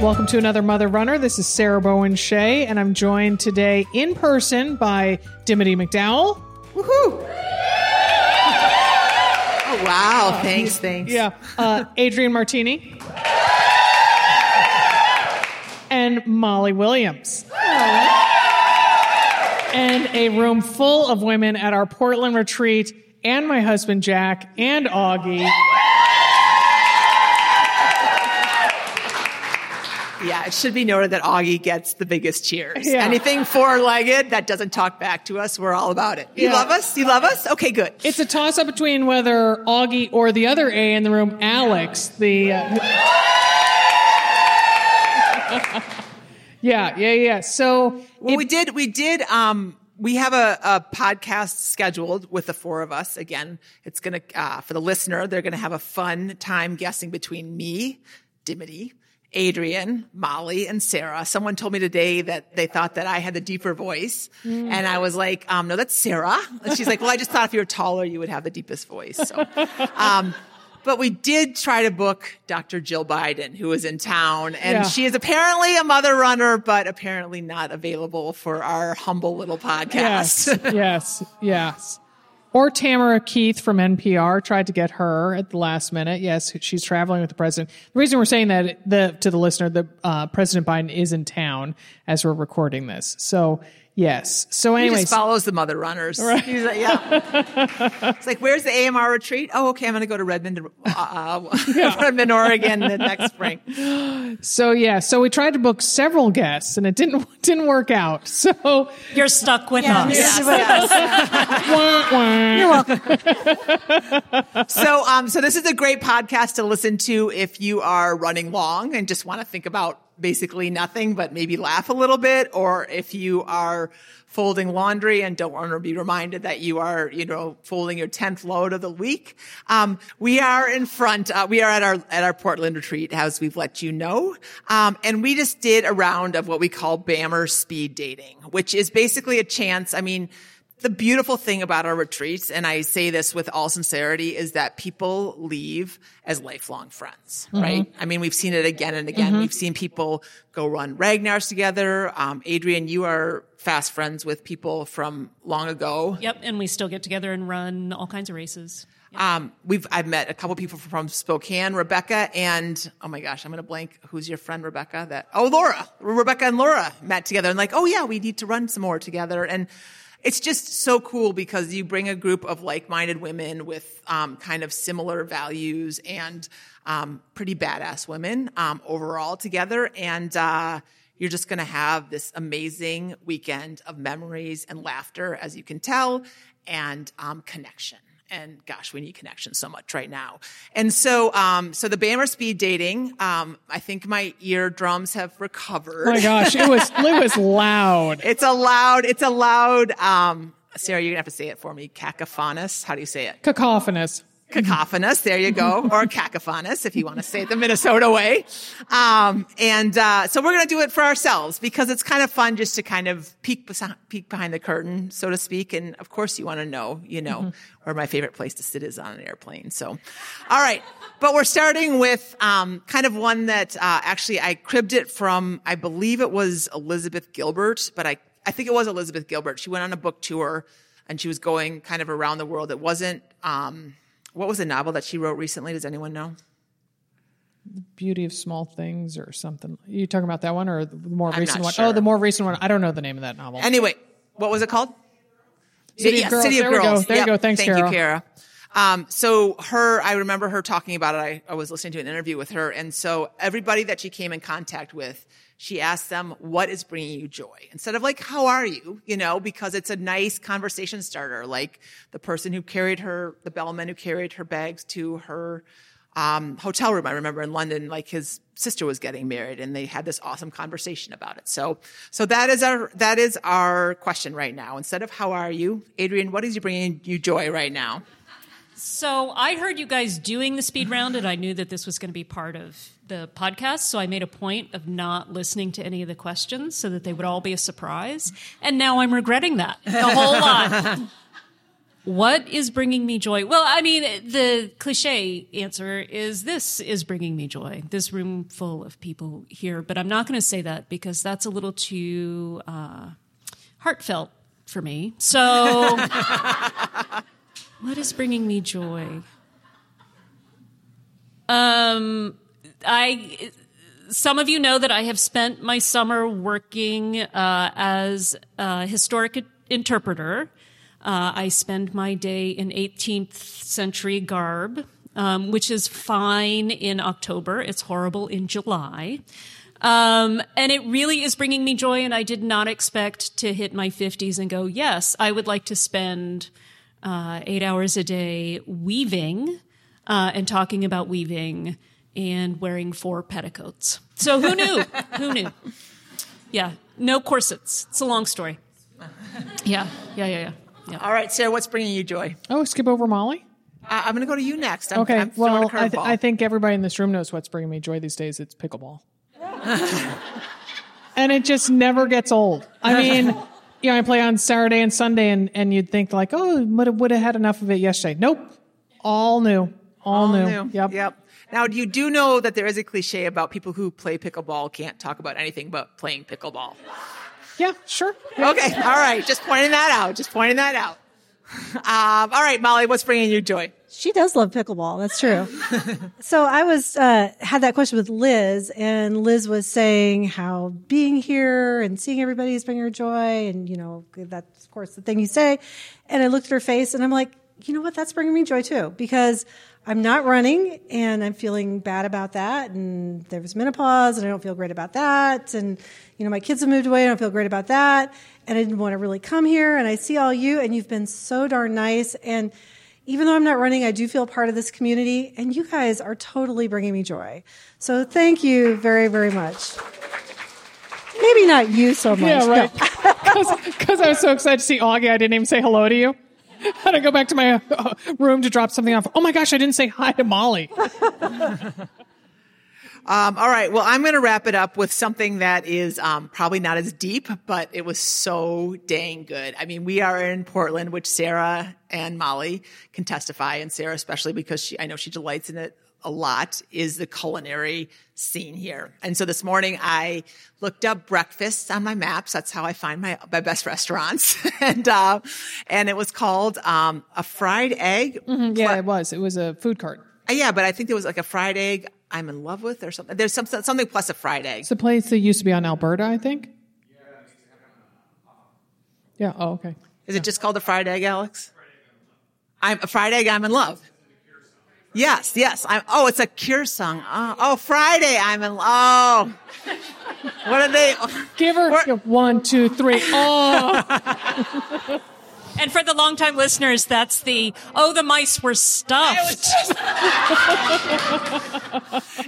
Welcome to another Mother Runner. This is Sarah Bowen Shea, and I'm joined today in person by Dimity McDowell. Woohoo! Oh wow! Thanks, thanks. Yeah, uh, Adrienne Martini and Molly Williams. And a room full of women at our Portland retreat, and my husband Jack and Augie. Yeah, it should be noted that Augie gets the biggest cheers. Yeah. Anything four-legged that doesn't talk back to us, we're all about it. You Yeah. love us? You love us? Okay, good. It's a toss up between whether Augie or the other A in the room, Alex, the. Uh, yeah, yeah, yeah. So Well, we did. We did. Um, we have a, a podcast scheduled with the four of us. Again, it's gonna uh, for the listener. They're gonna have a fun time guessing between me, Dimity, Adrienne, Molly, and Sarah. Someone told me today that they thought that I had the deeper voice, and I was like, um, "No, that's Sarah." And she's like, "Well, I just thought if you were taller, you would have the deepest voice." So. Um, but we did try to book Dr. Jill Biden, who was in town, and Yeah. she is apparently a mother runner, but apparently not available for our humble little podcast. yes, yes, yes. Or Tamara Keith from NPR tried to get her at the last minute. Yes, she's traveling with the president. The reason we're saying that the to the listener, the uh, President Biden is in town as we're recording this. So yes. So He anyways, just follows the mother runners. Right. He's like, yeah. it's like, where's the AMR retreat? Oh, okay. I'm going to go to Redmond, uh, uh, Redmond, Oregon the next spring. So yeah, so we tried to book several guests and it didn't didn't work out. So You're stuck with us. Yes, yes. wah, wah. You're welcome. So, um, so this is a great podcast to listen to if you are running long and just want to think about basically nothing, but maybe laugh a little bit, or if you are folding laundry and don't want to be reminded that you are, you know, folding your 10th load of the week. Um, we are in front, uh, we are at our, at our Portland retreat, as we've let you know. Um, and we just did a round of what we call BAMR speed dating, which is basically a chance. I mean, the beautiful thing about our retreats, and I say this with all sincerity, is that people leave as lifelong friends, right? I mean, we've seen it again and again. We've seen people go run Ragnar's together. Um, Adrienne, you are fast friends with people from long ago. Yep, and we still get together and run all kinds of races. Um, we've I've met a couple people from Spokane, Rebecca, and oh my gosh, I'm gonna blank. Who's your friend, Rebecca? That oh, Laura, Rebecca and Laura met together, and like, oh yeah, we need to run some more together, and it's just so cool because you bring a group of like-minded women with um, kind of similar values and um, pretty badass women um, overall together, and. Uh, you're just going to have this amazing weekend of memories and laughter, as you can tell, and um, connection. And gosh, we need connection so much right now. And so, um, so the BAMR speed dating, um, I think my eardrums have recovered. Oh my gosh, it was it was loud. It's a loud, it's a loud, um, Sarah, you're gonna have to say it for me. Cacophonous. How do you say it? Cacophonous. Cacophonous. There you go. Or cacophonous if you want to say it the Minnesota way. Um, and, uh, so we're going to do it for ourselves because it's kind of fun just to kind of peek, besi- peek behind the curtain, so to speak. And of course you want to know, you know, where my favorite place to sit is on an airplane. So, all right. But we're starting with, um, kind of one that, uh, actually I cribbed it from, I believe it was Elizabeth Gilbert, but I, I think it was Elizabeth Gilbert. She went on a book tour and she was going kind of around the world. It wasn't, um, what was the novel that she wrote recently? Does anyone know? The Beauty of Small Things or something. Are you talking about that one or the more I'm recent one? sure. Oh, the more recent one. I don't know the name of that novel. Anyway, what was it called? City of Girls. There we go. There you go. Thanks, Thank you, Kara. Um, so her, I remember her talking about it. I, I was listening to an interview with her. And so everybody that she came in contact with, she asked them, what is bringing you joy? Instead of like, how are you? You know, because it's a nice conversation starter. Like the person who carried her, the bellman who carried her bags to her, um, hotel room. I remember in London, like his sister was getting married and they had this awesome conversation about it. So, so that is our, that is our question right now. Instead of how are you, Adrienne, what is bringing you joy right now? So I heard you guys doing the speed round, and I knew that this was going to be part of the podcast. So I made a point of not listening to any of the questions so that they would all be a surprise. And now I'm regretting that a whole lot. what is bringing me joy? Well, I mean, the cliche answer is this is bringing me joy. This room full of people here, but I'm not going to say that because that's a little too uh, heartfelt for me. So. What is bringing me joy? Um, I. Some of you know that I have spent my summer working uh, as a historic interpreter. Uh, I spend my day in 18th century garb, um, which is fine in October. It's horrible in July. Um, and it really is bringing me joy. And I did not expect to hit my 50s and go, yes, I would like to spend uh, eight hours a day weaving uh, and talking about weaving and wearing four petticoats. So who knew? who knew? Yeah, no corsets. It's a long story. Yeah, yeah, yeah, yeah. yeah. All right, Sarah, what's bringing you joy? Oh, skip over Molly. Uh, I'm going to go to you next. I'm, Okay. I'm well, I, th- I think everybody in this room knows what's bringing me joy these days. It's pickleball. and it just never gets old. I mean, you know, I play on Saturday and Sunday, and, and you'd think like, oh, would have, would have had enough of it yesterday. Nope. All new. All, All new. new. Yep. Yep. Now, do you do know that there is a cliche about people who play pickleball can't talk about anything but playing pickleball. Yeah, sure. Okay. All right. Just pointing that out. Just pointing that out. Um, all right, Molly, what's bringing you joy? She does love pickleball. That's true. so I was uh, had that question with Liz, and Liz was saying how being here and seeing everybody is bringing her joy, and you know that's of course the thing you say. And I looked at her face, and I'm like, you know what? That's bringing me joy too, because I'm not running, and I'm feeling bad about that. And there was menopause, and I don't feel great about that. And you know, my kids have moved away, and I don't feel great about that. And I didn't want to really come here. And I see all you, and you've been so darn nice. And even though I'm not running, I do feel part of this community, and you guys are totally bringing me joy. So thank you very, very much. Maybe not you so much. Yeah, right. Because I was so excited to see Augie, I didn't even say hello to you. Had to go back to my uh, room to drop something off. Oh my gosh, I didn't say hi to Molly. Um, all right. Well, I'm going to wrap it up with something that is um, probably not as deep, but it was so dang good. I mean, we are in Portland, which Sarah and Molly can testify, and Sarah especially because she, I know she delights in it a lot, is the culinary scene here. And so this morning I looked up breakfasts on my maps. That's how I find my, my best restaurants. and, uh, and it was called, um, a fried egg. Yeah, it was. It was a food cart. Uh, Yeah, but I think there was like a fried egg I'm in love with or something. There's some, something plus a fried egg. It's the place that used to be on Alberta, I think. Yeah. Yeah, oh, okay. Is it just called a fried egg, Alex? I'm a fried egg. I'm in love. Yes, yes. I'm. Oh, it's a Cure song. Oh, oh Friday. I'm in. Oh, what are they? Give her yeah, one, two, three. Oh, And for the longtime listeners, that's the oh, the mice were stuffed.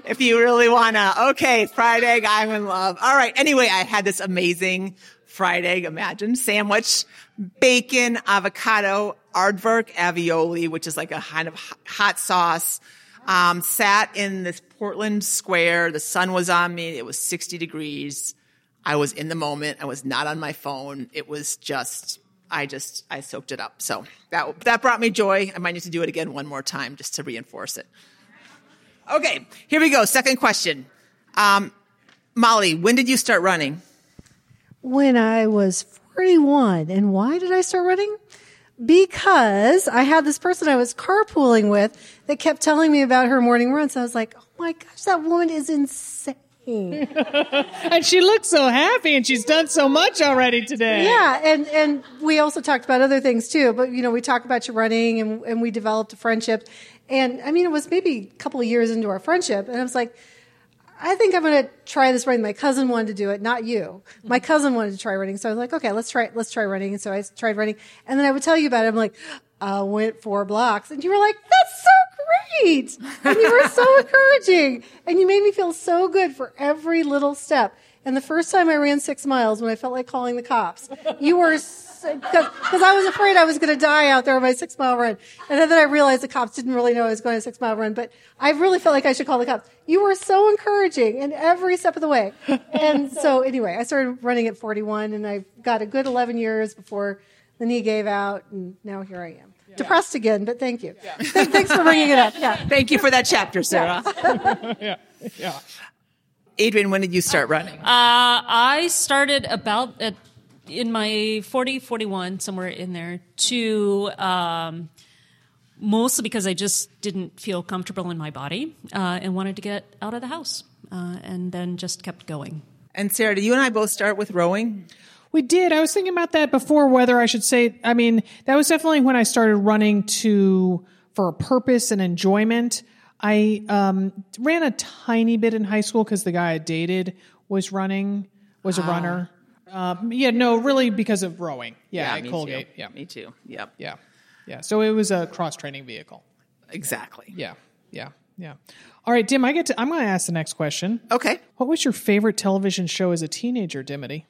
if you really wanna. Okay, fried egg. I'm in love. All right. Anyway, I had this amazing fried egg. Imagine sandwich, bacon, avocado, aardvark aioli, which is like a kind of hot sauce. Um, sat in this Portland Square. The sun was on me. It was 60 degrees. I was in the moment. I was not on my phone. It was just, I just, I soaked it up. So that, that brought me joy. I might need to do it again one more time just to reinforce it. Okay, here we go. Second question. Um, Molly, when did you start running? when I was 41. And why did I start running? Because I had this person I was carpooling with that kept telling me about her morning runs. I was like, oh my gosh, that woman is insane. Hmm. And she looks so happy and she's done so much already today. Yeah, and and we also talked about other things too. But you know, we talked about your running, and and we developed a friendship. And I mean, it was maybe a couple of years into our friendship, and I was like, I think I'm going to try this running. My cousin wanted to do it, not you. My cousin wanted to try running, so I was like, okay, let's try let's try running. And so I tried running, and then I would tell you about it. I'm like, I went four blocks, and you were like, that's so great, and you were so encouraging, and you made me feel so good for every little step. And the first time I ran six miles, when I felt like calling the cops, you were because I was afraid I was going to die out there on my six mile run. And then I realized the cops didn't really know I was going a six mile run, but I really felt like I should call the cops. You were so encouraging in every step of the way. And so anyway, I started running at 41 and I got a good 11 years before the knee gave out and now here I am. Depressed again, but thank you. Th- Thanks for bringing it up. Yeah. Thank you for that chapter, Sarah. Yeah. Yeah. Adrienne, when did you start running? Uh, I started about at, in my 40, 41, somewhere in there, to um, mostly because I just didn't feel comfortable in my body uh, and wanted to get out of the house, uh, and then just kept going. and Sarah, do you and I both start with rowing? We did. I was thinking about that before whether I should say I mean, that was definitely when I started running to for a purpose and enjoyment. I um, ran a tiny bit in high school because the guy I dated was running, was a runner. Um, yeah, no, really because of rowing. Yeah, at me Colgate. Too. Yeah, me too. Yep, yeah, yeah. So it was a cross training vehicle. exactly. Yeah, yeah, yeah. All right, Dim. I get to. I'm going to ask the next question. Okay. What was your favorite television show as a teenager, Dimity?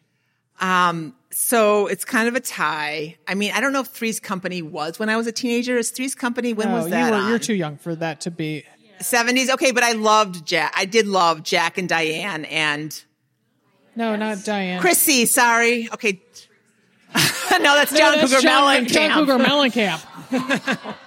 Um, so it's kind of a tie. I mean, I don't know if Three's Company was when I was a teenager. Is Three's Company when was Oh, that? you were, you're too young for that to be. 70s. Okay, but I loved Jack. I did love Jack and Diane and No, not Diane. Chrissy. Sorry. Okay. no, that's No, John that's Cougar John, Mellencamp. John Cougar Mellencamp.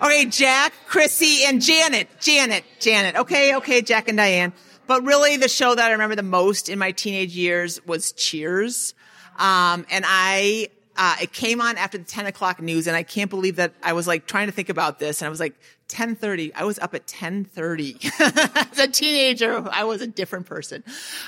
Okay, Jack, Chrissy, and Janet. Janet, Janet. Okay, okay, Jack and Diane. But really, the show that I remember the most in my teenage years was Cheers. Um, and I, uh, it came on after the 10 o'clock news, and I can't believe that I was like trying to think about this, and I was like, 10:30. I was up at 10:30 as a teenager. I was a different person,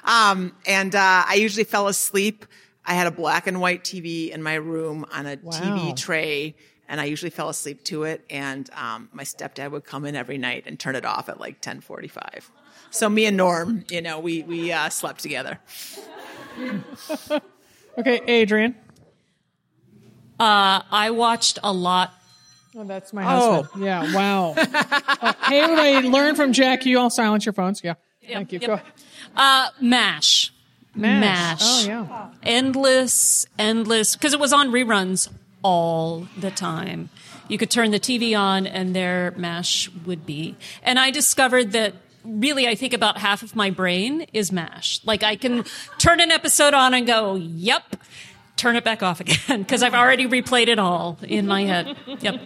um, and uh, I usually fell asleep. I had a black and white TV in my room on a Wow. TV tray, and I usually fell asleep to it. And um, my stepdad would come in every night and turn it off at like 10:45. So me and Norm, you know, we we uh, slept together. Okay, Adrienne. Uh, I watched a lot. Oh, that's my husband. Oh. husband. Yeah, wow. Uh, hey, everybody, learn from Jack. You all silence your phones. Yeah. Thank you. yep. Go ahead. Uh, MASH. Mash. Oh, yeah. endless, endless, because it was on reruns all the time. You could turn the TV on and there MASH would be. And I discovered that really, I think about half of my brain is MASH. Like I can turn an episode on and go, yep, turn it back off again, because I've already replayed it all in my head. Yep.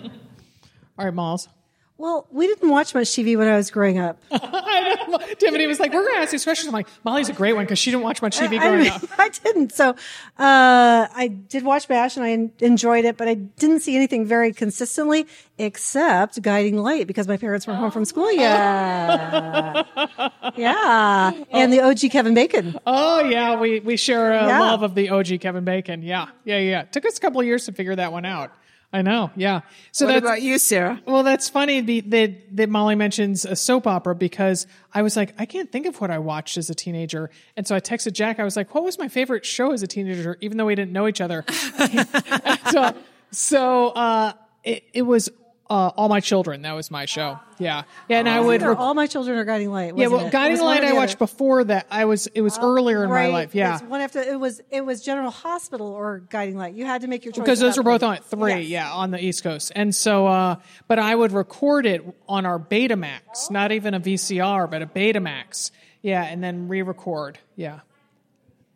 All right, Malls. Well, we didn't watch much TV when I was growing up. I know. Tiffany was like, we're going to ask these questions. I'm like, Molly's a great one because she didn't watch much TV I, growing mean, up. I didn't. So uh, I did watch Bash and I enjoyed it, but I didn't see anything very consistently except Guiding Light because my parents were home from school. Yeah. yeah. And the OG Kevin Bacon. Oh, yeah. We, we share a Yeah. love of the OG Kevin Bacon. Yeah. Yeah, yeah. Took us a couple of years to figure that one out. I know. Yeah. So What that's, about you, Sarah? Well, that's funny that that Molly mentions a soap opera because I was like, I can't think of what I watched as a teenager, and so I texted Jack. I was like, "What was my favorite show as a teenager?" Even though we didn't know each other. so, so uh, it, it was uh, All My Children. That was my show. Yeah, yeah, and I would. Rec- all my children are Guiding Light. yeah, well, it? It Guiding or Light I watched before that. I was it was earlier in Right. my life. Yeah, one after it was it was General Hospital or Guiding Light. You had to make your choice because those were both on at three, Yes. yeah, on the East Coast. And so, uh, but I would record it on our Betamax, not even a VCR, but a Betamax, yeah, and then re-record, yeah,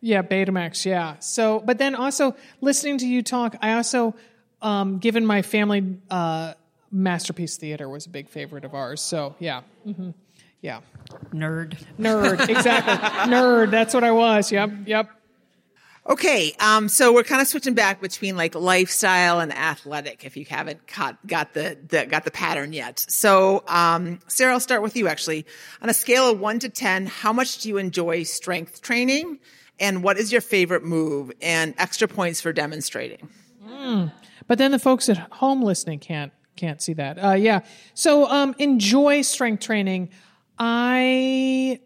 yeah, Betamax, yeah. So, but then also listening to you talk, I also, um, given my family, uh, Masterpiece Theater was a big favorite of ours. So, yeah, hmm yeah, Nerd. nerd, exactly, nerd. That's what I was. Yep, yep. Okay, um, so we're kind of switching back between like lifestyle and athletic. If you haven't caught, got the, the got the pattern yet, so um, Sarah, I'll start with you. Actually, on a scale of one to ten, how much do you enjoy strength training, and what is your favorite move? And extra points for demonstrating. But then the folks at home listening can't can't see that. Uh, yeah. So um, enjoy strength training. I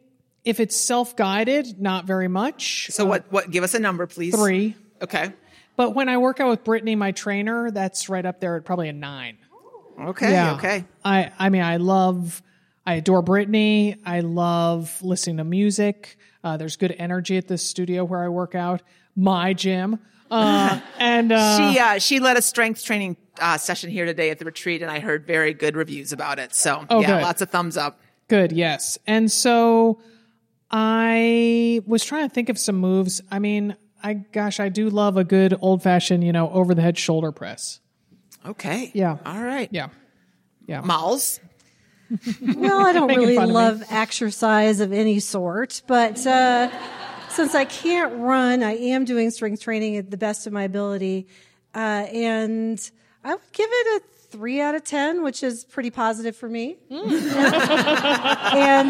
if it's self guided, not very much. So what? What? Give us a number, please. Three. Okay. But when I work out with Brittany, my trainer, that's right up there at probably a nine. Okay. Yeah. Okay. I I mean I love I adore Brittany. I love listening to music. Uh, there's good energy at this studio where I work out. My gym. Uh, and uh, She uh, she led a strength training uh, session here today at the retreat, and I heard very good reviews about it. So Oh, yeah, good. lots of thumbs up. Good, yes. And so I was trying to think of some moves. I mean, I gosh, I do love a good old fashioned, you know, over the head shoulder press. Okay. Yeah. All right. Yeah. Yeah. Miles. Well, I don't really fun of me. love exercise of any sort, but uh, since I can't run, I am doing strength training at the best of my ability, uh, and I would give it a three out of ten, which is pretty positive for me. and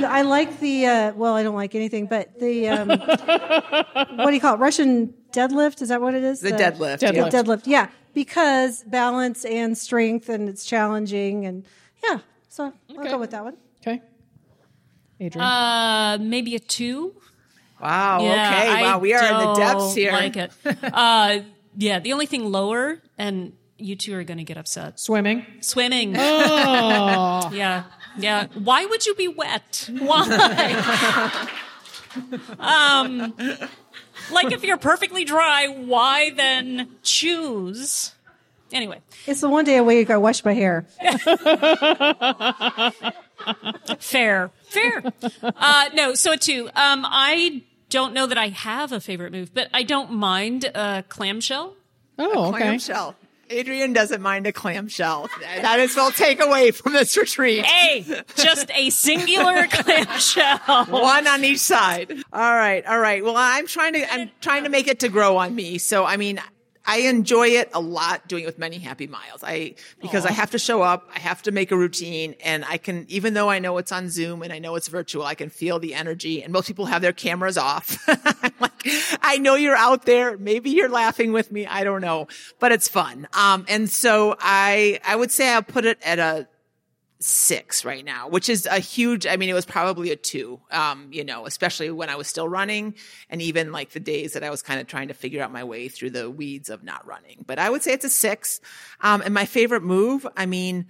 I like the uh, well, I don't like anything, but the um, what do you call it? Russian deadlift? Is that what it is? The deadlift. Deadlift. yeah. The deadlift, yeah, because balance and strength, and it's challenging, and yeah. So I'll go with that one. Okay. Adrienne. Uh, maybe a two. Wow. Yeah, okay. I wow. We are in the depths here. Like it. Uh, yeah. The only thing lower, and you two are going to get upset. Swimming. Swimming. Oh. Yeah. Yeah. Why would you be wet? Why? um, like if you're perfectly dry, why then choose? Anyway, It's the one day a week I wash my hair. fair, fair. Uh, no, so a two. Um, I don't know that I have a favorite move, but I don't mind a clamshell. Oh, okay. Clamshell. Adrienne doesn't mind a clamshell. That is well take away from this retreat. Hey, just a singular clamshell. One on each side. All right, all right. Well, I'm trying to I'm trying to make it to grow on me. So I mean, I enjoy it a lot doing it with many happy miles. I because I have to show up, I have to make a routine, and I can even though I know it's on Zoom and I know it's virtual, I can feel the energy. And most people have their cameras off. I'm like, I know you're out there. Maybe you're laughing with me. I don't know, but it's fun. Um, and so I I would say I'll put it at a six right now, which is a huge, I mean, it was probably a two, um, you know, especially when I was still running and even like the days that I was kind of trying to figure out my way through the weeds of not running. But I would say it's a six. Um, and my favorite move, I mean,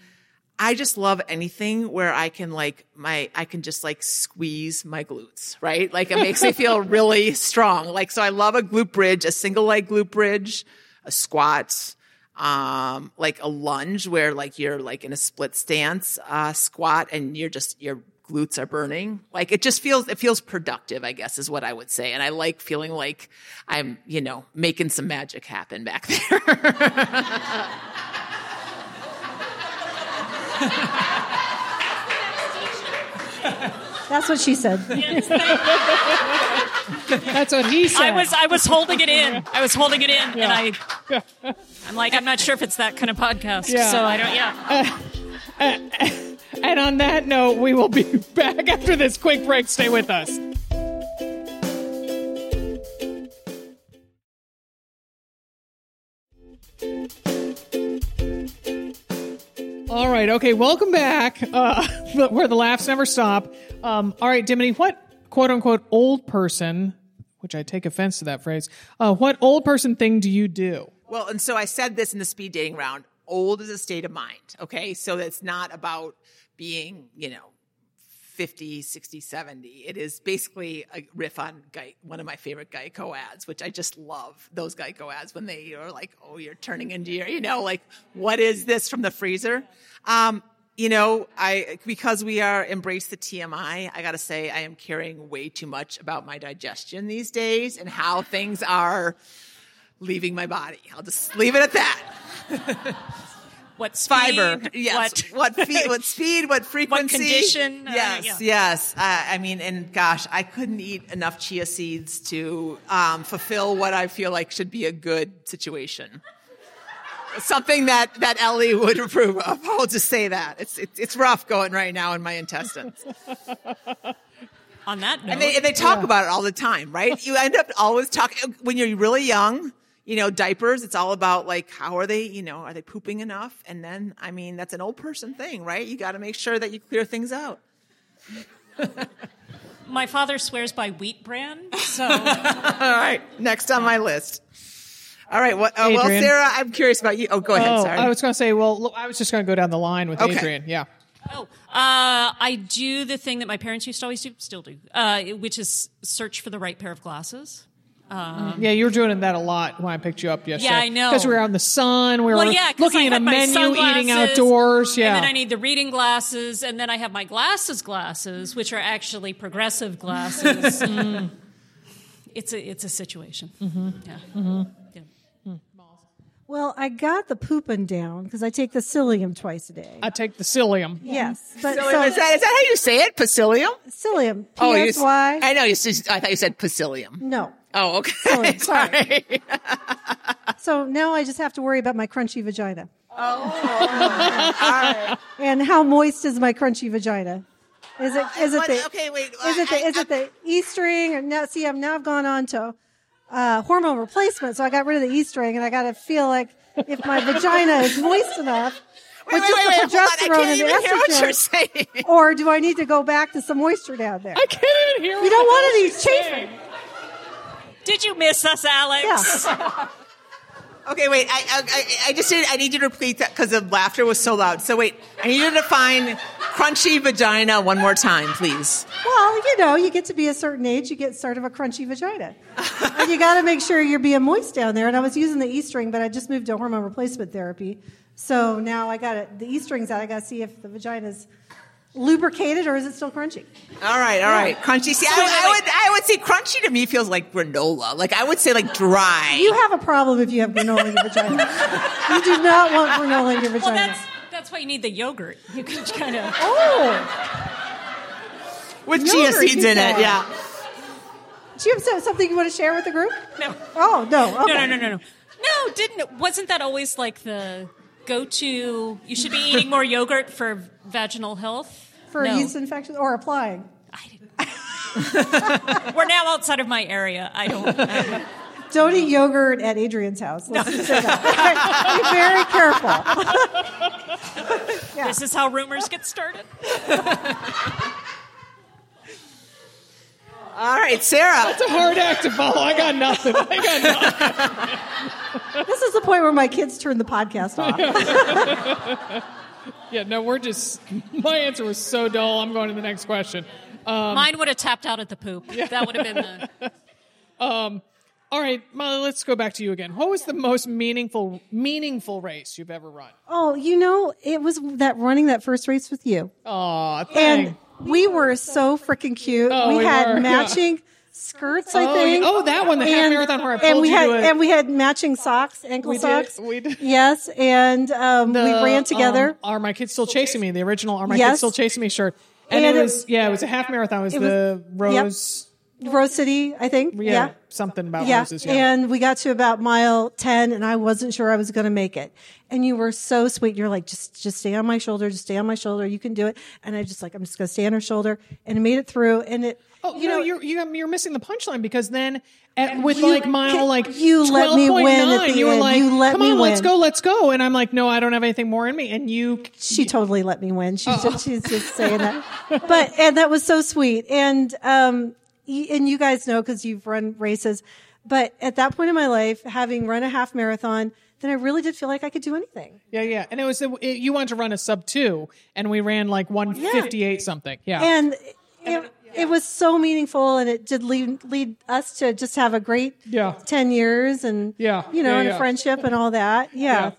I just love anything where I can like my I can just like squeeze my glutes, right? Like it makes me feel really strong. Like so I love a glute bridge, a single leg glute bridge, a squat, um like a lunge where like you're like in a split stance uh squat and you're just your glutes are burning. Like it just feels it feels productive, I guess is what I would say. And I like feeling like I'm, you know, making some magic happen back there. That's what she said. That's what he said. I was I was holding it in. I was holding it in, and I I'm like I'm not sure if it's that kind of podcast. Yeah. So I don't. Yeah. And on that note, we will be back after this quick break. Stay with us. All right. Okay. Welcome back. Uh, where the laughs never stop. Um, all right, Dimity, what quote unquote old person, which I take offense to that phrase, uh, what old person thing do you do? Well, and so I said this in the speed dating round. Old is a state of mind. Okay. So it's not about being, you know, 50, 60, 70. It is basically a riff on Guy, one of my favorite Geico ads, which I just love those Geico ads when they are like, oh, you're turning into your, you know, like, what is this from the freezer? Um, you know, I, because we are embrace the TMI, I gotta say, I am caring way too much about my digestion these days and how things are leaving my body. I'll just leave it at that. what speed, fiber. Yes. what What, what speed, what frequency. condition, uh, yes. yeah. Yes. Uh, I mean, and gosh, I couldn't eat enough chia seeds to um, fulfill what I feel like should be a good situation. Something that, that Ellie would approve of. I'll just say that. It's, it's, it's rough going right now in my intestines. on that note. And they, and they talk about it all the time, right? You end up always talking when you're really young. You know, diapers. It's all about like how are they? You know, are they pooping enough? And then, I mean, that's an old person thing, right? You got to make sure that you clear things out. my father swears by wheat bran, so All right, next on my list. All right, what? Oh, well, Sarah, I'm curious about you. Oh, go ahead. Oh, Sorry. I was going to say, well, look, I was just going to go down the line with Okay. Adrienne. Yeah. Oh, uh, I do the thing that my parents used to always do, still do, uh, which is search for the right pair of glasses. Yeah, you were doing that a lot when I picked you up yesterday. Yeah, I know. Because we were out in the sun. We Well, were yeah, 'cause looking I at a menu, eating outdoors. Yeah. and then I need the reading glasses, and then I have my glasses glasses, which are actually progressive glasses. Mm. It's a it's a situation. Mm-hmm. Yeah. yeah. Well, I got the pooping down because I take the psyllium twice a day. I take the psyllium. yes, but So so, is, that, is that how you say it? Psyllium? psyllium. Oh, P you S Y. I know. You, s- I thought you said psyllium. No. Oh, okay. Psyllium, sorry. Sorry. So now I just have to worry about my crunchy vagina. Oh. And how moist is my crunchy vagina? Is it is it What- the okay, wait. is it the I- is it the e string or now? See, I'm now I've gone on to uh, hormone replacement, so I got rid of the e string, and I got to feel like if my vagina is moist enough Wait, with wait, just wait, the on. I progesterone can't and the even hear what you're estrogen, saying. or do I need to go back to some moisture down there? I can't even hear You don't want any chafing. Did you miss us, Alex? Yeah. Okay, wait. I, I, I- just did. I need you to repeat that because the laughter was so loud. So wait, I need you to define crunchy vagina one more time, please. Well, you know, you get to be a certain age, you get sort of a crunchy vagina. and you got to make sure you're being moist down there. And I was using the E string, but I just moved to hormone replacement therapy. So now I got it, the E string's out. I got to see if the vagina's lubricated or is it still crunchy? All right, all right. Crunchy. See, I, I would, I would say crunchy to me feels like granola. Like I would say like dry. You have a problem if you have granola in your vagina. you do not want granola in your vagina. Well, vagina. that's that's why you need the yogurt. You can kind of. oh, with chia seeds in it. Yeah. do you have something you want to share with the group? No. Oh, no. Okay. No, no, no, no, no. No, didn't wasn't that always like the go-to? You should be eating more yogurt for vaginal health. For no. yeast infections or applying? I didn't. We're now outside of my area. I don't. I don't- eat yogurt at Adrienne's house. Let's just say that. Be very careful. This is how rumors get started. All right, Sarah. It's a hard act to follow. I got nothing. I got nothing. This is the point where my kids turn the podcast off. Yeah, no, we're just. My answer was so dull. I'm going to the next question. Um, Mine would have tapped out at the poop. That would have been the. Um, all right, Molly, let's go back to you again. What was the most meaningful meaningful race you've ever run? Oh, you know, it was that running that first race with you. Aw, And thank. We were so freaking cute. Oh, we, we had were, yeah. matching skirts, I Oh, think. yeah. Oh, that one, the half marathon where I and we had, a- And we had matching socks, ankle We did, socks. we did. Yes, and um, we ran together. Um, are my kids still chasing me? The original "Are my Yes. kids still chasing me?" shirt, and, And it it- was yeah, it was a half marathon. It was it was- the yep. Rose, City, I think. yeah, yeah. something about yeah. roses. Yeah, And we got to about mile 10 and I wasn't sure I was going to make it. And you were so sweet. You're like, just, just stay on my shoulder. Just stay on my shoulder. You can do it. And I just like, I'm just going to stay on her shoulder and I made it through. And it, Oh you no, know, you're you you're missing the punchline because then at, with You- like mile like you let me win at 12.9, the you were end. like, You let "Come me on, let's go, let's go," and I'm like, "No, I don't have anything more in me." And you, she totally let me win. She's Oh. just, she's just saying that. But, and that was so sweet. And, um, and you guys know because you've run races. But at that point in my life, having run a half marathon, then I really did feel like I could do anything. yeah, yeah, and it was it, you wanted to run a sub two, and we ran like 158 something. Yeah, and it, it was so meaningful and it did lead, lead us to just have a great Yeah. 10 years and Yeah, you know yeah, and yeah. a friendship and all that yeah,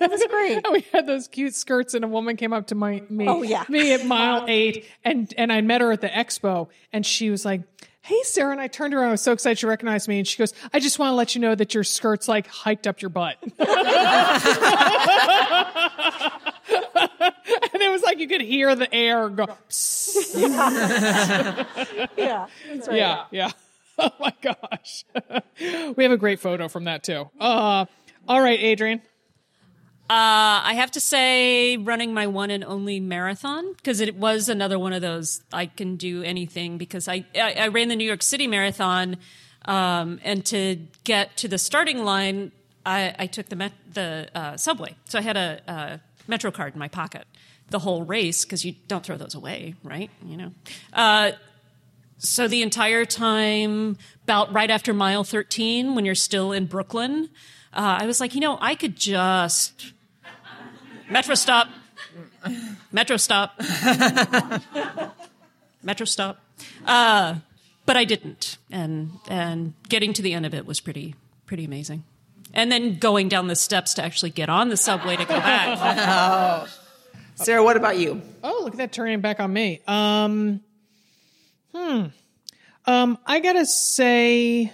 it was great we had those cute skirts, and a woman came up to my me, Oh, yeah. me at mile eight, and and I met her at the expo, and she was like, Hey, Sarah. And I turned around. I was so excited she recognized me. And she goes, I just want to let you know that your skirt's like hiked up your butt. and it was like you could hear the air go. Yeah. That's right. Yeah, yeah. Oh my gosh. we have a great photo from that too. Uh, all right, Adrienne. Uh, I have to say, running my one and only marathon because it was another one of those I can do anything because I I, I ran the New York City Marathon, um, and to get to the starting line, I, I took the met, the uh, subway, so I had a, a Metro card in my pocket the whole race because you don't throw those away, right? You know. Uh, so the entire time, about right after mile 13, when you're still in Brooklyn, uh, I was like, you know, I could just metro stop, metro stop, metro stop. Uh, but I didn't, and and getting to the end of it was pretty pretty amazing. And then going down the steps to actually get on the subway to go back. Sarah, what about you? Oh, look at that turning back on me. Um, hmm. Um, I gotta say,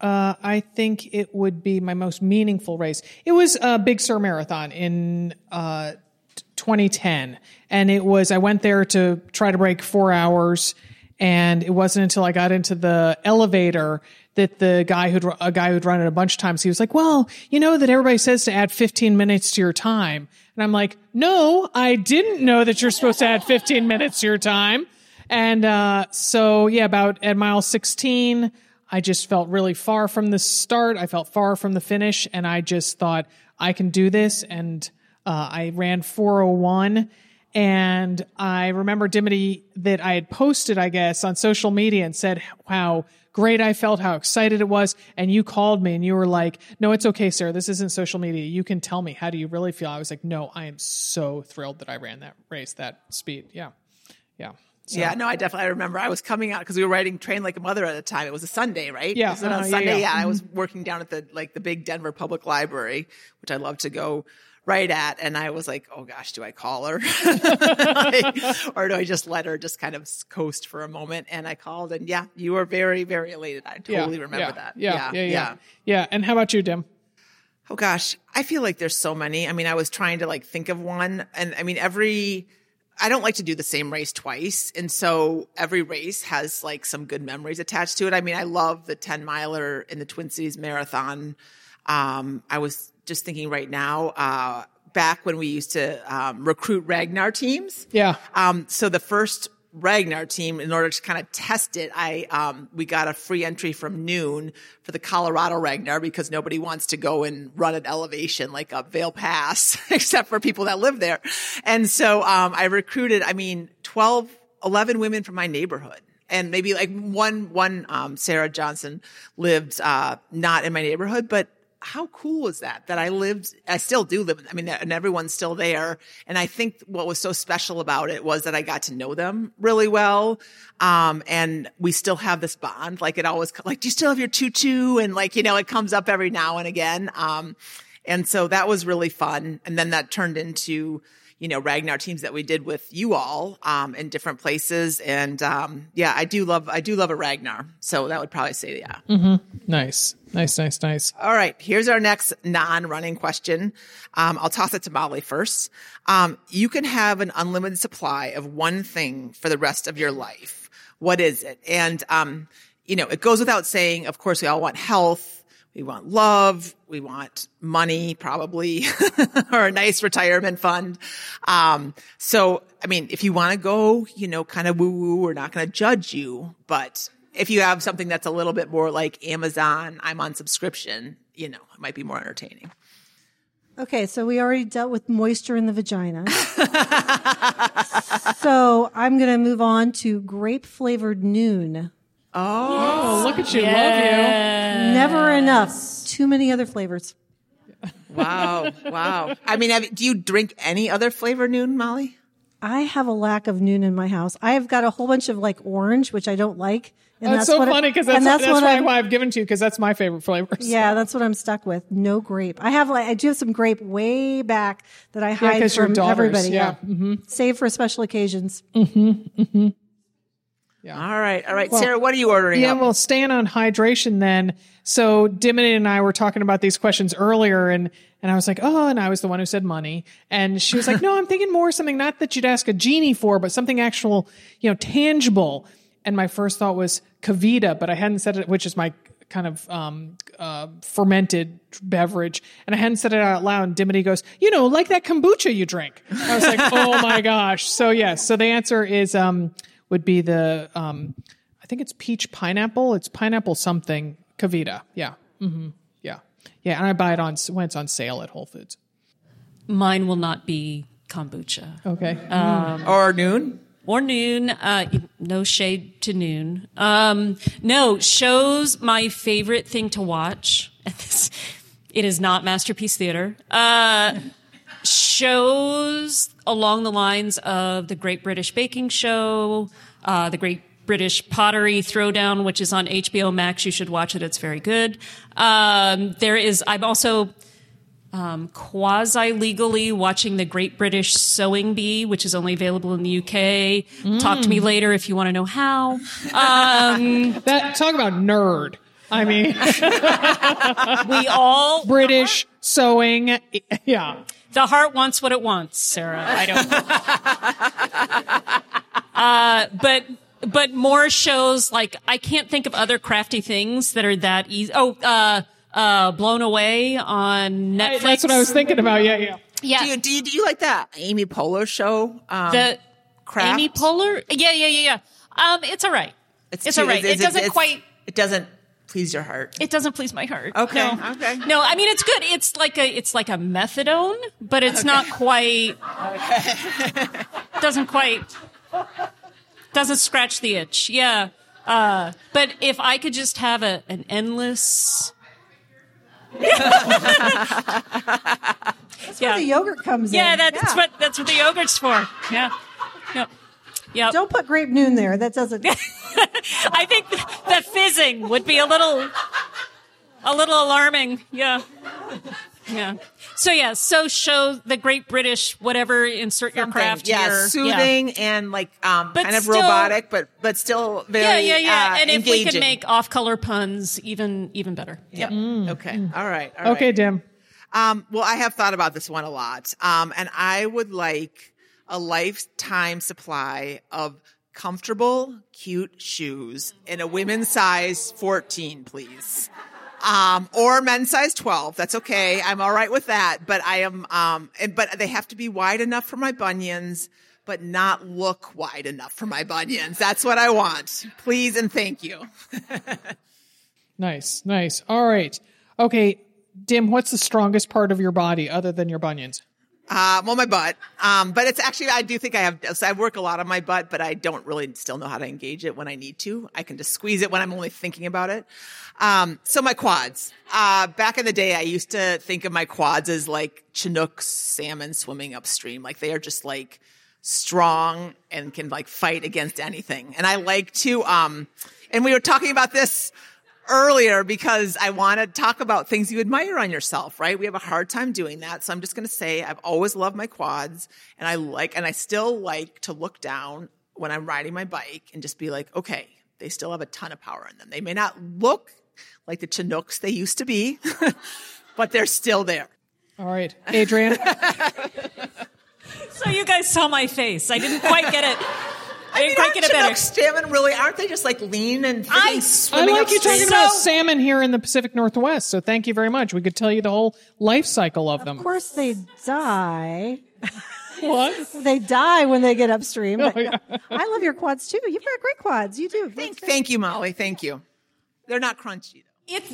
uh, I think it would be my most meaningful race. It was a Big Sur Marathon in uh, 2010, and it was I went there to try to break four hours, and it wasn't until I got into the elevator that the guy who'd a guy who'd run it a bunch of times he was like, "Well, you know that everybody says to add 15 minutes to your time," and I'm like, "No, I didn't know that you're supposed to add 15 minutes to your time." And uh, so, yeah, about at mile 16, I just felt really far from the start. I felt far from the finish, and I just thought I can do this. And uh, I ran 401. And I remember Dimity that I had posted, I guess, on social media and said how great I felt, how excited it was. And you called me and you were like, no, it's okay, Sarah. This isn't social media. You can tell me. How do you really feel? I was like, no, I am so thrilled that I ran that race, that speed. Yeah. Yeah. So- Yeah, no, I definitely I remember. I was coming out because we were writing Train Like a Mother at the time. It was a Sunday, right? Yeah, on uh-huh, yeah, Sunday? yeah. Yeah, I was working down at the like the big Denver Public Library, which I love to go right at, and I was like, oh gosh, do I call her, Like, or do I just let her just kind of coast for a moment? And I called, and yeah, you were very, very elated. I Yeah, totally remember yeah, that. Yeah, yeah, yeah, yeah. And how about you, Dim? Oh gosh, I feel like there's so many. I mean, I was trying to like think of one, and I mean, every. I don't like to do the same race twice, and so every race has like some good memories attached to it. I mean, I love the 10 miler in the Twin Cities Marathon. Um, I was just thinking right now, uh, back when we used to um, recruit Ragnar teams. Yeah. Um, so the first Ragnar team, in order to kind of test it, I um, we got a free entry from Nuun for the Colorado Ragnar because nobody wants to go and run at elevation like up Vail Pass, except for people that live there. And so um, I recruited, I mean, 12, 11 women from my neighborhood. And maybe like one, one, um, Sarah Johnson lived, uh, not in my neighborhood, but how cool was that? That I lived, I still do live, I mean, and everyone's still there. And I think what was so special about it was that I got to know them really well. Um, and we still have this bond. Like it always, like, do you still have your tutu? And like, you know, it comes up every now and again. Um, and so that was really fun. And then that turned into, you know, Ragnar teams that we did with you all, um, in different places. And, um, yeah, I do love, I do love a Ragnar. So that would probably say, yeah. Nice, nice, nice, nice. All right, here's our next non-running question. Um, I'll toss it to Molly first. Um, you can have an unlimited supply of one thing for the rest of your life. What is it? And um, you know, it goes without saying. Of course, we all want health. We want love. We want money, probably, or a nice retirement fund. Um, so, I mean, if you want to go, you know, kind of woo woo, we're not going to judge you. But if you have something that's a little bit more like Amazon, I'm on subscription, you know, it might be more entertaining. Okay, so we already dealt with moisture in the vagina. so I'm going to move on to grape flavored Nuun. Oh, look at you. Love you. Never enough. Too many other flavors. Wow. wow. I mean, have, do you drink any other flavor Nuun, Molly? I have a lack of Nuun in my house. I have got a whole bunch of like orange, which I don't like. And That's, so what funny because that's, and that's, what why, I'm- why I've given to you because that's my favorite flavors. Yeah, that's what I'm stuck with. No grape. I have like I do have some grape way back that I hide your from daughters, everybody. yeah. Yeah, mm-hmm. save for special occasions. Mm-hmm. Mm-hmm. Yeah. All right. All right. Sarah, what are you ordering? Yeah, up? well, staying on hydration then. So Dimity and I were talking about these questions earlier and, and I was like, oh, and I was the one who said money. And she was like, no, I'm thinking more something not that you'd ask a genie for, but something actual, you know, tangible. And my first thought was KeVita, but I hadn't said it, which is my kind of um, uh, fermented beverage, and I hadn't said it out loud. And Dimity goes, "You know, like that kombucha you drink." I was like, "Oh my gosh!" So yes, so the answer is um, would be the um, I think it's peach pineapple. It's pineapple something KeVita. Yeah, hmm yeah, yeah. And I buy it on when it's on sale at Whole Foods. Mine will not be kombucha Okay. or Nuun? or Nuun. Uh, no shade to Nuun. Um, no shows. My favorite thing to watch. it is not masterpiece theater. Uh, shows along the lines of the Great British Baking Show, uh, the Great British Pottery Throwdown, which is on HBO Max. You should watch it. It's very good. Um, there is. I'm also um, quasi legally watching the Great British Sewing Bee, which is only available in the UK. Talk to me later if you want to know how. that talk about nerd. I mean, We all British sewing. Yeah. The heart wants what it wants, Sarah. I don't. Know. Uh, but but more shows like I can't think of other crafty things that are that easy. Oh, uh, uh, blown away on Netflix. That's what I was thinking about. Yeah, yeah. Yeah, Do you, do you do you like that Amy Poehler show? Um, the Craft? Amy Poehler. Yeah, yeah, yeah, yeah. Um, it's all right. It's, too- all right. it's- it doesn't it's- quite. It doesn't please your heart. It doesn't please my heart. Okay, No. okay. No, I mean it's good. It's like a it's like a methadone, but it's not quite. okay. doesn't quite. Doesn't scratch the itch. Yeah. Uh, but if I could just have a an endless. That's where the yogurt comes Yeah, in. that's what that's what the yogurt's for. Yeah. Yep. Yep. Don't put grape Nuun there. That doesn't. I think the fizzing would be a little, a little alarming. Yeah, yeah. So yeah, so show the Great British whatever. Insert your Something. craft yeah, here. soothing and like um, But kind of still- robotic, but but still very Yeah, yeah, yeah. uh, and if we engaging. could make off-color puns, even even better. Yep. okay, all right, all Okay, right. Dim. Um, well, I have thought about this one a lot, um, and I would like a lifetime supply of comfortable, cute shoes in a women's size 14, please. Um, or men's size 12. That's okay. I'm all right with that. But I am, um, and, but they have to be wide enough for my bunions, but not look wide enough for my bunions. That's what I want. Please and thank you. Nice, nice. All right. Okay, Dim, what's the strongest part of your body other than your bunions? Uh, well, my butt. Um, but it's actually, I do think I have, so I work a lot on my butt, but I don't really still know how to engage it when I need to. I can just squeeze it when I'm only thinking about it. Um, so my quads. Uh, back in the day, I used to think of my quads as like Chinook salmon swimming upstream. Like they are just like strong and can like fight against anything. And I like to, um, and we were talking about this earlier because I want to talk about things you admire on yourself, right? We have a hard time doing that. So I'm just going to say I've always loved my quads and I like, and I still like to look down when I'm riding my bike and just be like, okay, they still have a ton of power in them. They may not look like the Chinooks they used to be, but they're still there. All right, Adrienne. So you guys saw my face. I didn't quite get it. I didn't quite Aren't get it better. Salmon really, aren't they just like lean and I- freaking I swimming like you upstream? talking about So- salmon here in the Pacific Northwest. So thank you very much. We could tell you the whole life cycle of them. Of course, they die. What? They die when they get upstream. But Oh, yeah. I love your quads too. You've got great quads. You do. Thank, thank you, Molly. Thank you. They're not crunchy though. It's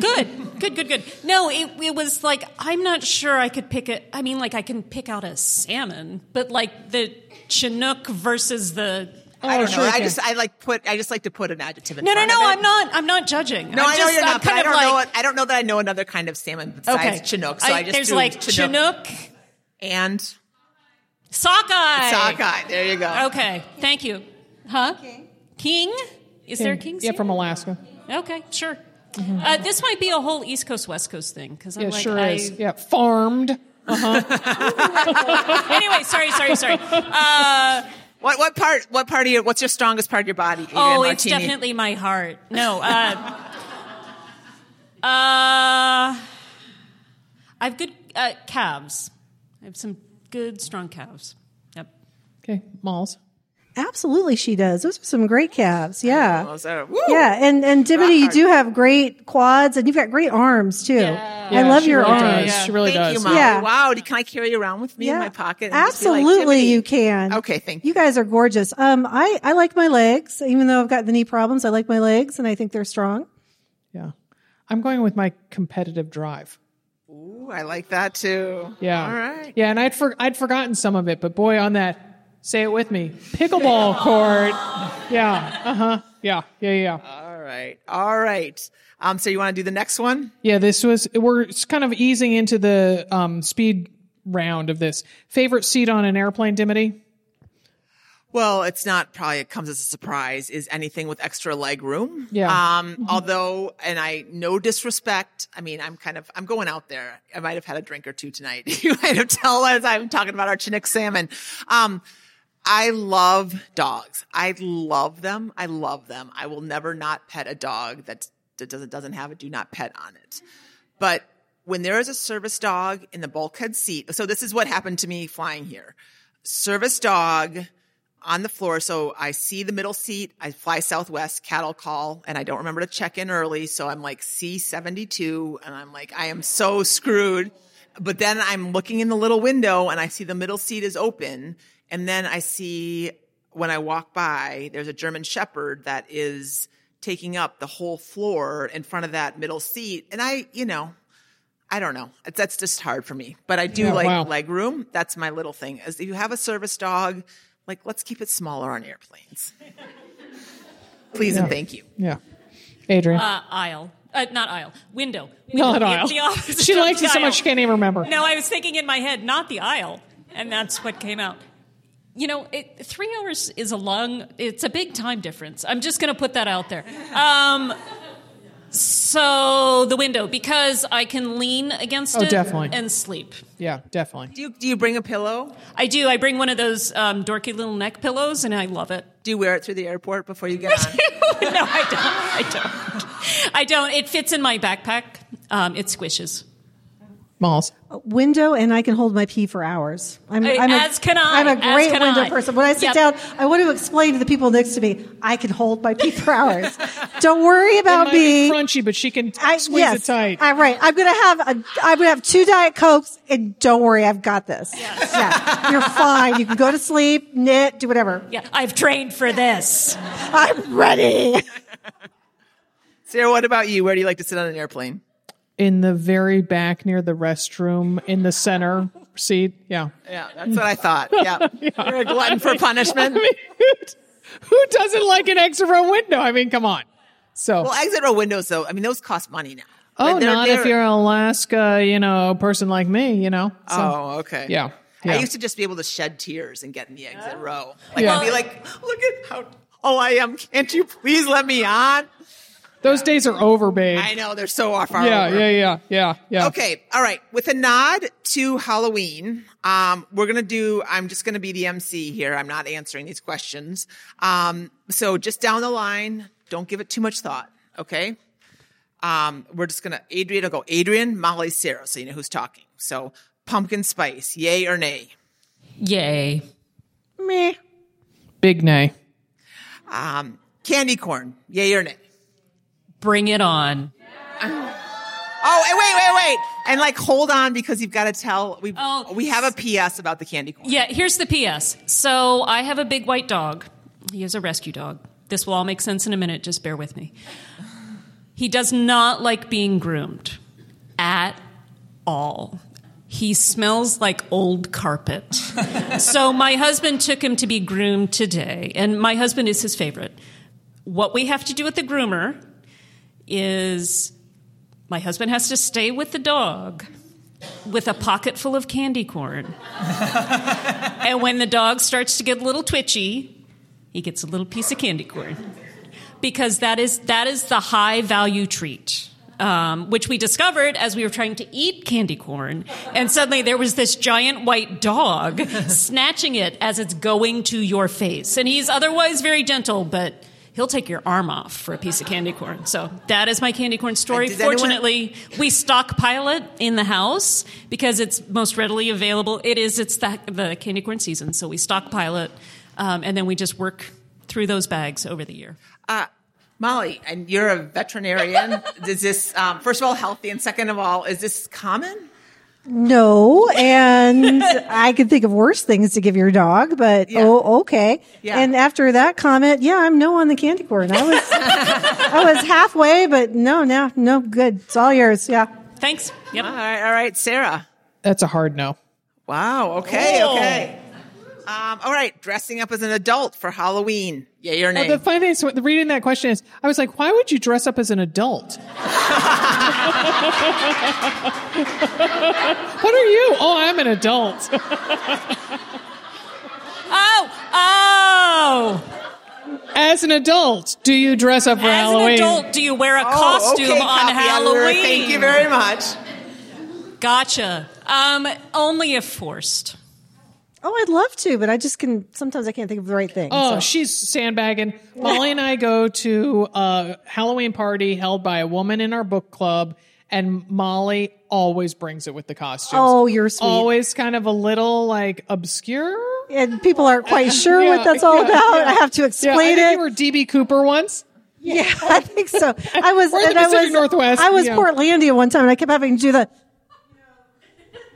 good, good, good, good. No, it, it was like I'm not sure I could pick it. I mean, like I can pick out a salmon, but like the Chinook versus the. I don't sure know. you I just I like put I just like to put an adjective in there. No, no, front no. of it. I'm not. I'm not judging. No, I'm i know just, you're not. But I don't like, know. What, I don't know that I know another kind of salmon besides Okay, Chinook. So I, just there's like Chinook, Chinook, and sockeye. sockeye. There you go. Okay, thank you. Huh? King. Is there a king? Yeah, from Alaska. Okay, sure. Uh, this might be a whole East Coast West Coast thing because I'm Yeah, like, sure I, is. Yeah, farmed. anyway, sorry, sorry, sorry. Uh, What what part? What part of your? What's your strongest part of your body? Adrienne oh, it's definitely my heart. No. Uh, uh, I have good uh, calves. I have some good, strong calves. Yep. Okay, Malls. Absolutely, she does. Those are some great calves. Yeah. Oh, so- Yeah, and and Dimity, you do have great quads, and you've got great arms too. Yeah. I love your really arms. Does. She really Thank does. you, Molly. Yeah. Wow. Can I carry you around with me in my pocket? and just be like, Absolutely, you can. Okay, thank you. You guys are gorgeous. Um, I I like my legs, even though I've got the knee problems. I like my legs, and I think they're strong. Yeah. I'm going with my competitive drive. Ooh, I like that too. Yeah. All right. Yeah, and I'd for, I'd forgotten some of it, but boy, on that, say it with me, pickleball court. Yeah. Uh huh. Yeah. Yeah. Yeah. All right. All right. Um, so you want to do the next one? Yeah. This was we're kind of easing into the um, speed round of this. Favorite seat on an airplane, Dimity? Well, it's not probably it comes as a surprise is anything with extra leg room. Yeah. Um, although, and I, no disrespect. I mean, I'm kind of, I'm going out there. I might have had a drink or two tonight. you might have tell as I'm talking about our Chinook salmon. Um, I love dogs. I love them. I love them. I will never not pet a dog that, doesn't, doesn't have a do not pet on it. But when there is a service dog in the bulkhead seat, so this is what happened to me flying here. Service dog on the floor. So I see the middle seat. I fly Southwest cattle call and I don't remember to check in early. So I'm like C72 and I'm like, I am so screwed. But then I'm looking in the little window and I see the middle seat is open. And then I see when I walk by, there's a German Shepherd that is taking up the whole floor in front of that middle seat. And I, you know, I don't know. It's, that's just hard for me. But I do Yeah, like wow. leg room. That's my little thing. As if you have a service dog, like let's keep it smaller on airplanes. Please and thank you. Yeah. Adrienne. Uh, aisle. Uh, not aisle. Window. not Window. aisle. The opposite she likes it so aisle. much she can't even remember. No, I was thinking in my head, not the aisle. And that's what came out. You know, it, three hours is a long, it's a big time difference. I'm just going to put that out there. Um, so the window, because I can lean against Oh, it definitely. and sleep. Yeah, definitely. Do you, do you bring a pillow? I do. I bring one of those um, dorky little neck pillows, and I love it. Do you wear it through the airport before you get on? no, I don't. I don't. I don't. It fits in my backpack. Um, it squishes. Malls. Window, and I can hold my pee for hours. I'm, Hey, I'm a, as can I, I'm a great window I. person. When I sit Yep. down, I want to explain to the people next to me, I can hold my pee for hours. Don't worry about me. crunchy, but she can I, squeeze yes, it tight. I'm right. I'm gonna have a. I'm gonna have two diet cokes, and don't worry, I've got this. Yeah, you're fine. You can go to sleep, knit, do whatever. Yeah, I've trained for this. I'm ready. Sarah, what about you? Where do you like to sit on an airplane? In the very back near the restroom in the center seat. Yeah. Yeah, that's what I thought. Yeah. You're a glutton for punishment. I mean, who, who doesn't like an exit row window? I mean, come on. So, Well, exit row windows, though, I mean, those cost money now. oh, But they're- not if they're- you're an Alaska, you know, person like me, you know. So, Oh, okay. yeah. I used to just be able to shed tears and get in the exit row. Like, Yeah. I'd be like, look at how tall I am. Can't you please let me on? Those days are over, babe. I know, they're so far yeah, over. yeah, yeah, yeah, yeah. Okay, all right. With a nod to Halloween, um, we're gonna do. I'm just gonna be the MC here. I'm not answering these questions. Um, so just down the line, don't give it too much thought. Okay. Um, we're just gonna Adrienne will go Adrienne, Molly, Sarah, so you know who's talking. So pumpkin spice, yay or nay? Yay. Meh. Big nay. Um, candy corn, yay or nay? Bring it on. Oh, and wait, wait, wait, and like hold on because you've got to tell. We Oh. we have a PS about the candy corn. Yeah, here's the PS. So I have a big white dog. He is a rescue dog. This will all make sense in a minute. Just bear with me. He does not like being groomed at all. He smells like old carpet. so my husband took him to be groomed today, and my husband is his favorite. What we have to do with the groomer is my husband has to stay with the dog with a pocket full of candy corn. and when the dog starts to get a little twitchy, he gets a little piece of candy corn. Because that is that is the high value treat. Um, which we discovered as we were trying to eat candy corn. And suddenly there was this giant white dog snatching it as it's going to your face. And he's otherwise very gentle, but he'll take your arm off for a piece of candy corn. So that is my candy corn story. Does anyone- Fortunately, we stockpile it in the house because it's most readily available. It is, it's the, the candy corn season. So we stockpile it. Um, and then we just work through those bags over the year. Uh, Molly, and you're a veterinarian. is this, um, first of all, healthy? And second of all, is this common? No, and I could think of worse things to give your dog, but Yeah. oh, okay. Yeah. And after that comment, yeah, I'm no on the candy corn. I was, I was halfway, but no, no, no, good. It's all yours. Yeah. Thanks. Yep. All right, all right, Sarah. That's a hard no. Wow. Okay. Cool. Okay. Um, all right. Dressing up as an adult for Halloween. Yay or nay? The funny thing is, what- reading that question is, I was like, why would you dress up as an adult? what are you? Oh, I'm an adult. Oh, oh. As an adult, do you dress up for As Halloween? an adult, do you wear a Oh, costume okay, on. Halloween? Thank you very much. Gotcha. Um, only if forced. Oh, I'd love to, but I just can, sometimes I can't think of the right thing. Oh, so. she's sandbagging. Molly and I go to a Halloween party held by a woman in our book club, and Molly always brings it with the costumes. Oh, you're sweet. Always kind of a little like obscure. and people aren't quite sure Yeah, what that's all yeah, about. yeah. I have to explain it. you were DB Cooper once. Yeah, I think so. I was, We're in the and I was, Northwest, I was yeah. Portlandia one time, and I kept having to do the,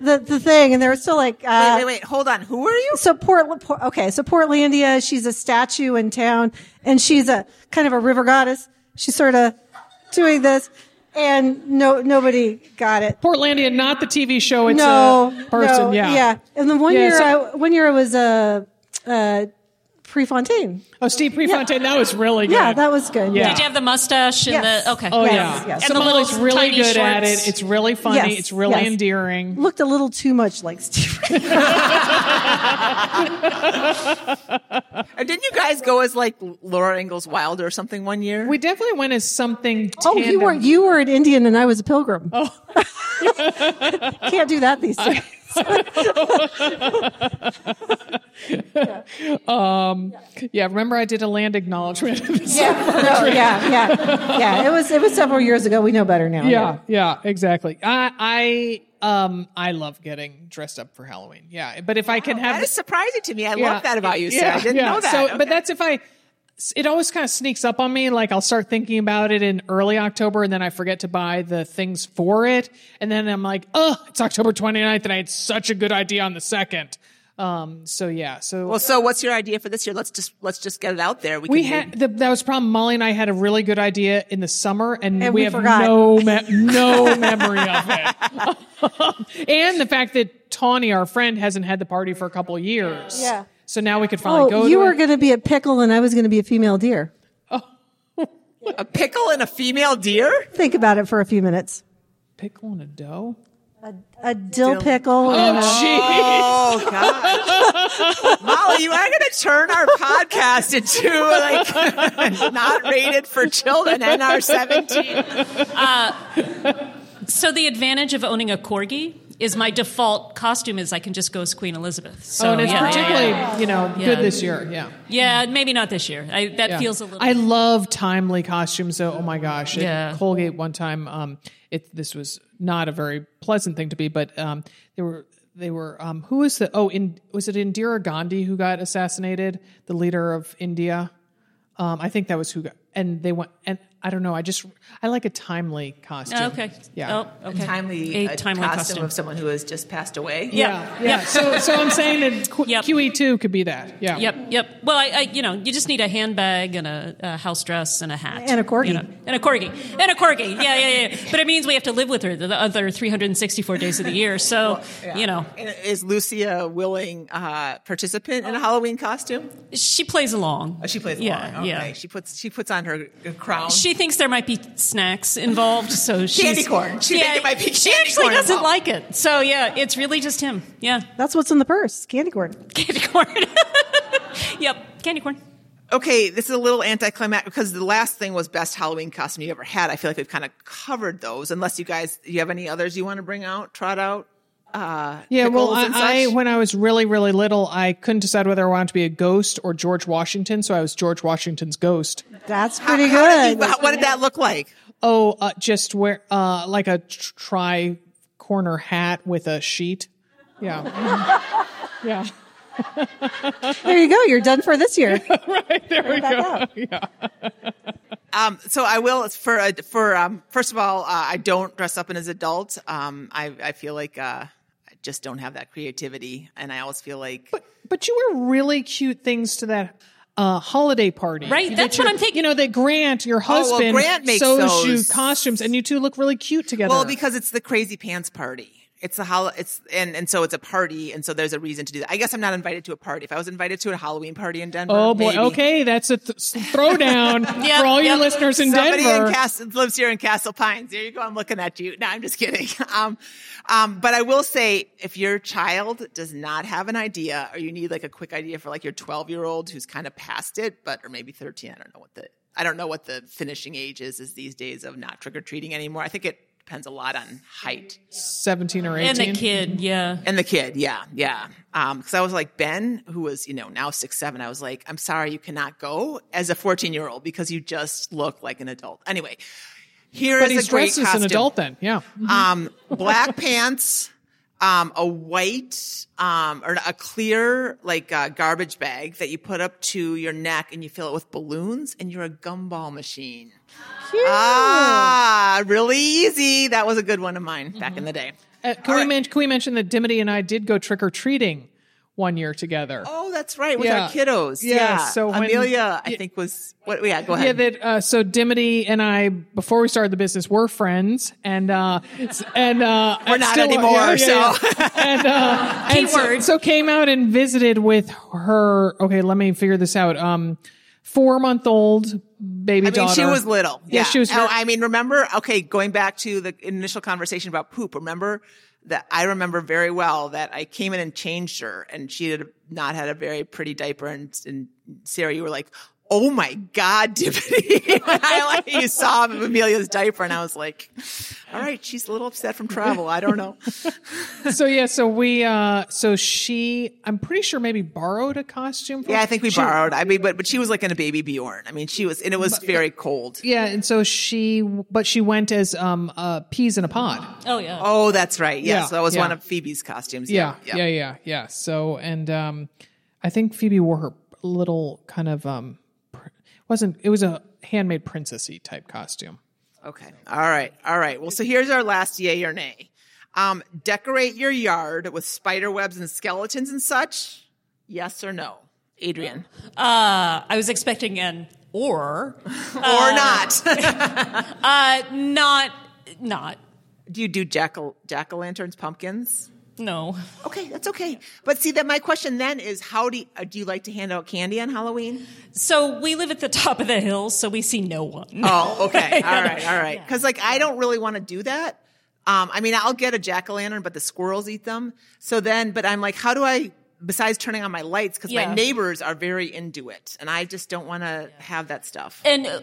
the the thing, and they were still like, uh, Wait, wait, wait. Hold on. Who are you? so Port, Port, okay, so Portlandia, she's a statue in town, and she's a kind of a river goddess. She's sort of doing this, and no, nobody got it. Portlandia, not the TV show. It's no, a person. no, yeah. yeah. And then one Yeah, year, so- I, one year I was uh, uh, Prefontaine. Oh, Steve Prefontaine. That was really good. Yeah, that was good. Yeah. Did you have the mustache and Yes. the okay? Oh Yes, yeah. yes. So And the Molly's little really tiny good at it. It's really funny. Yes, It's really yes. endearing. Looked a little too much like Steve. And didn't you guys go as like Laura Ingalls Wilder or something one year? We definitely went as something. Oh, you were you were an Indian and I was a pilgrim. Oh, can't do that these days. Yeah, remember I did a land acknowledgement. yeah, no, yeah, yeah, yeah. It was it was several years ago. We know better now. yeah, yeah, exactly. I, I, um, I love getting dressed up for Halloween. Yeah, but if I can have, that is surprising to me. I yeah, love that about you, Sarah. I didn't yeah. know that. So, Okay. but that's if I. It always kind of sneaks up on me. Like I'll start thinking about it in early October, and then I forget to buy the things for it, and then I'm like, oh, it's October 29th, and I had such a good idea on the second. Um, so yeah, so Well, so what's your idea for this year? Let's just let's just get it out there. We can had the, that was the problem. Molly and I had a really good idea in the summer, and, And we, we have forgot. no me- no memory of it. and the fact that Tawny, our friend, hasn't had the party for a couple of years. Yeah. So now we could finally oh, go. Oh, you to were going to be a pickle and I was going to be a female deer. Oh. a pickle and a female deer. Think about it for a few minutes. pickle and a doe. A dill pickle. Oh, and a- Oh, Oh God, Molly, you are going to turn our podcast into like not rated for children NR seventeen. Uh, so the advantage of owning a corgi is my default costume is I can just go as Queen Elizabeth. So oh, and it's yeah, yeah, particularly yeah. you know Yeah. good this year. Yeah. Yeah, maybe not this year. I, that Yeah. feels a little. I love timely costumes. though. oh my gosh! At Yeah. Colgate one time, um, it this was not a very pleasant thing to be, but um, they were they were um, who was the oh in was it Indira Gandhi who got assassinated, the leader of India. Um, I think that was who got, and they went and I don't know. I just I like a timely costume. Oh, okay. Yeah. Oh, okay. Timely, a a timely costume, costume. of someone who has just passed away. Yeah, Yep. yeah. Yep. So, so I'm saying that Q- Yep. QE2 could be that. Yeah. Yep, yep. Well, I, I, you know, you just need a handbag and a, a house dress and a hat And a corgi. you know, and a corgi, and a corgi. Yeah, yeah, yeah. But it means we have to live with her the other 364 days of the year. So, you know, And is Lucia a willing uh, participant in a Halloween costume? she plays along. Oh, she plays Yeah, along. Okay. yeah. She puts she puts on her crown. She thinks there might be snacks involved, so she's Candy corn. She think it might be candy. She actually corn doesn't involved. like it. So yeah, it's really just him. Yeah, That's what's in the purse. Candy corn. candy corn. yep, candy corn. Okay, this is a little anticlimactic because the last thing was best Halloween costume you ever had. I feel like we've kind of covered those. Unless you guys, you have any others you want to bring out, trot out? Uh, Yeah, well, I, I when I was really really little, I couldn't decide whether I wanted to be a ghost or George Washington, so I was George Washington's ghost. That's pretty How did good. you- how- what did that look like? Oh, uh, just wear uh, like a tri corner hat with a sheet. Yeah, yeah. there you go. You're done for this year. Right there we go. out. Um, so I will for uh, for um, first of all, uh, I don't dress up in as adult. Um, I I feel like uh, I just don't have that creativity, and I always feel like But you wear really cute things to that uh, holiday party, Right, That that's your- what I'm thinking. You know that Grant, your well, husband, Grant makes sews you costumes, and you two look really cute together. well because it's the crazy pants party. It's a hol- it's and and so it's a party, and so there's a reason to do that. I guess I'm not invited to a party. If I was invited to a Halloween party in Denver, oh boy, maybe. okay, that's a th- throwdown Yep, for all your listeners in Somebody Denver. in Castle lives here in Castle Pines. There you go. I'm looking at you. No, I'm just kidding. Um, um, but I will say, if your child does not have an idea, or you need like a quick idea for like your 12 year old who's kind of past it, but or maybe 13. I don't know what the I don't know what the finishing age is is these days of not trick or treating anymore. I think it depends a lot on height Seventeen or 18. And the kid, yeah. and the kid. Yeah, yeah. Um, because I was like Ben, who was you know now six seven. I was like, I'm sorry, you cannot go as a 14 year old because you just look like an adult. Anyway. Here is but he's a great dressed as costume. an adult then. Yeah. Um, black pants, um, a white, um, or a clear like uh, garbage bag that you put up to your neck and you fill it with balloons, and you're a gumball machine. Ah, really easy. That was a good one of mine back in the day. Uh, can, we men- can we mention that Dimity and I did go trick or treating one year together? Oh, that's right. With Yeah. our kiddos. Yeah, Yeah. so when- Amelia, I think was what? Yeah, go ahead. Yeah, that uh, so Dimity and I before we started the business were friends, and uh, and uh, We're and not still- anymore, yeah, so. and uh, and so, so came out and visited with her. Okay, let me figure this out. Um, four month old baby I mean, daughter. she was little. Yeah, Yeah, she was Oh, I mean, remember? Okay, going back to the initial conversation about poop. Remember that I remember very well that I came in and changed her, and she had not had a very pretty diaper. And, and Sarah, you were like, "Oh my God, Dippity!" I like you saw Amelia's diaper, and I was like, "All right, she's a little upset from travel. I don't know." so yeah, so we uh, so she I'm pretty sure maybe borrowed a costume. From, Yeah, I think we she- borrowed. I mean, but but she was like in a baby Bjorn. I mean, she was, and it was very cold. Yeah, and so she but she went as um uh, peas in a pod. Oh yeah. Oh, that's right. Yes, Yeah, that was yeah. one of Phoebe's costumes. Yeah, yeah, yeah, yeah. So, and um, I think Phoebe wore her little kind of um, pr- wasn't it was a handmade princessy type costume. Okay. All right. All right. Well, so here's our last yay or nay. Um, decorate your yard with spider webs and skeletons and such. Yes or no, Adrienne, Uh, I was expecting an or, or not? uh, not, not, do you do jack jack o' lanterns, pumpkins? No. Okay, that's okay. But see, that my question then is, how do you, uh, do you like to hand out candy on Halloween? So we live at the top of the hill, so we see no one. Oh, okay. All right. All right. Because like I don't really want to do that. Um, I mean, I'll get a jack o' lantern, but the squirrels eat them. So then, but I'm like, how do I? Besides turning on my lights, because Yeah. my neighbors are very into it, and I just don't want to have that stuff. And uh,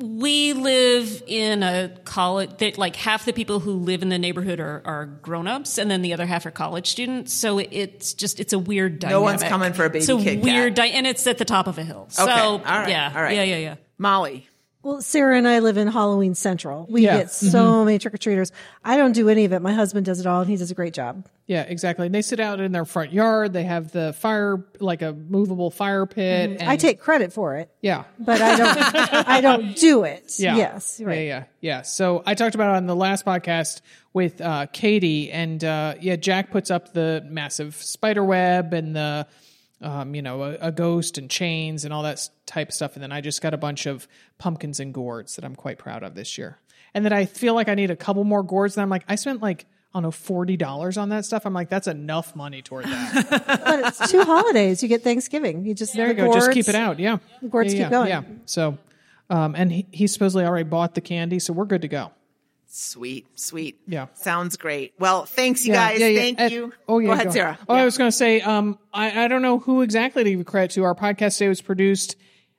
we live in a college that like half the people who live in the neighborhood are, are grown-ups and then the other half are college students. So it's just, it's a weird dynamic. No one's coming for a baby It's a weird, di- and it's at the top of a hill. So, Okay. All right. yeah. All right. Yeah, yeah, yeah. Molly, Well, Sarah and I live in Halloween Central. We Yeah. get so many trick or treaters. I don't do any of it. My husband does it all, and he does a great job. Yeah, exactly. And they sit out in their front yard. They have the fire, like a movable fire pit. And, I take credit for it, yeah. but I don't. I don't do it. Yeah. Yes. Right. Yeah, yeah, yeah. So I talked about it on the last podcast with uh, Katie, and uh, yeah, Jack puts up the massive spider web and the, um, you know, a, a ghost and chains and all that type of stuff. And then I just got a bunch of pumpkins and gourds that I'm quite proud of this year. And then I feel like I need a couple more gourds. And I'm like, I spent like, I don't know, forty dollars on that stuff. I'm like, that's enough money toward that. But it's two holidays. You get Thanksgiving. You just there you the go. Just keep it out. Yeah. gourds yeah, keep yeah, going. Yeah. So, um, and he, he supposedly already bought the candy, so we're good to go. Sweet, sweet. Yeah. sounds great. Well, thanks you Yeah, guys. yeah, yeah. Thank Uh, you. Oh, yeah. go ahead, Sarah. Oh. I was going to say, um, I, I don't know who exactly to give credit to. Our podcast today was produced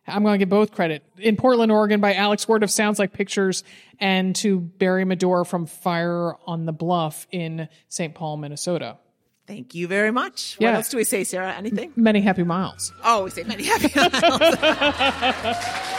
I'm going to give both credit. In Portland, Oregon, by Alex Ward of Sounds Like Pictures, and to Barry Medor from Fire on the Bluff in St. Paul, Minnesota. Thank you very much. What else do we say, Sarah? Anything? Many happy miles. Oh, we say many happy.